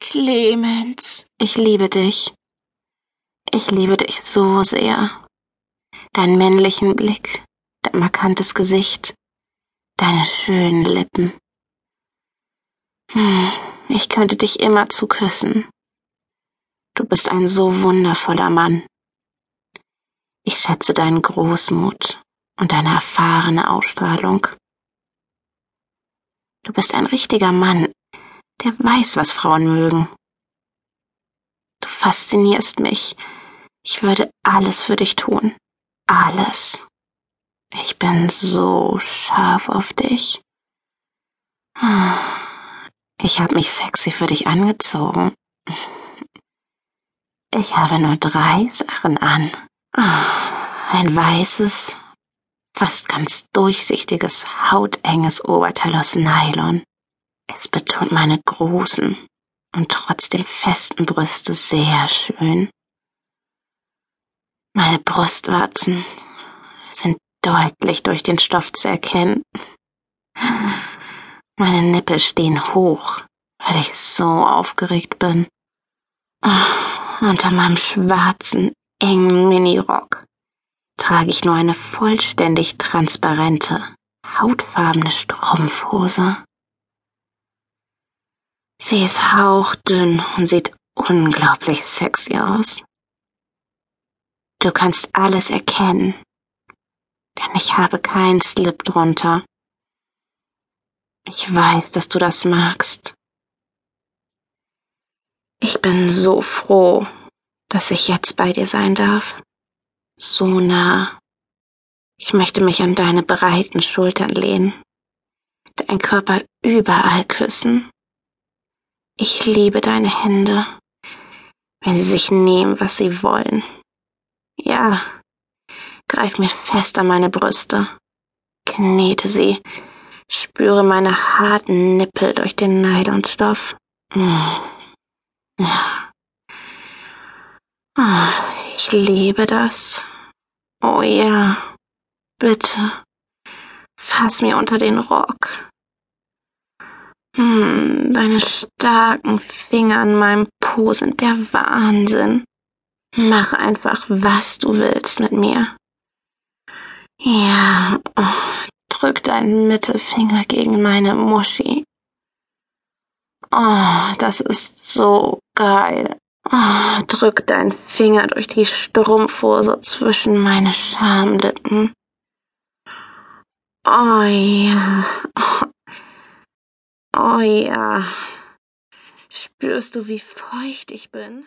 Clemens, ich liebe dich. Ich liebe dich so sehr. Deinen männlichen Blick, dein markantes Gesicht, deine schönen Lippen. Hm, ich könnte dich immer zu küssen. Du bist ein so wundervoller Mann. Ich schätze deinen Großmut und deine erfahrene Ausstrahlung. Du bist ein richtiger Mann, der weiß, was Frauen mögen. Du faszinierst mich. Ich würde alles für dich tun. Alles. Ich bin so scharf auf dich. Ich habe mich sexy für dich angezogen. Ich habe nur drei Sachen an. Ein weißes, fast ganz durchsichtiges, hautenges Oberteil aus Nylon. Es betont meine großen und trotzdem festen Brüste sehr schön. Meine Brustwarzen sind deutlich durch den Stoff zu erkennen. Meine Nippel stehen hoch, weil ich so aufgeregt bin. Unter meinem schwarzen, engen Minirock trage ich nur eine vollständig transparente, hautfarbene Strumpfhose. Sie ist hauchdünn und sieht unglaublich sexy aus. Du kannst alles erkennen, denn ich habe keinen Slip drunter. Ich weiß, dass du das magst. Ich bin so froh, dass ich jetzt bei dir sein darf. So nah. Ich möchte mich an deine breiten Schultern lehnen, deinen Körper überall küssen. Ich liebe deine Hände, wenn sie sich nehmen, was sie wollen. Ja, greif mir fest an meine Brüste, knete sie, spüre meine harten Nippel durch den Nylonstoff. Mm. Ja. Oh, ich liebe das. Oh ja, bitte, fass mir unter den Rock. Hm, deine starken Finger an meinem Po sind der Wahnsinn. Mach einfach, was du willst mit mir. Ja, oh, drück deinen Mittelfinger gegen meine Muschi. Oh, das ist so geil. Oh, drück deinen Finger durch die Strumpfhose zwischen meine Schamlippen. Oh ja. Oh, Oh ja. Spürst du, wie feucht ich bin?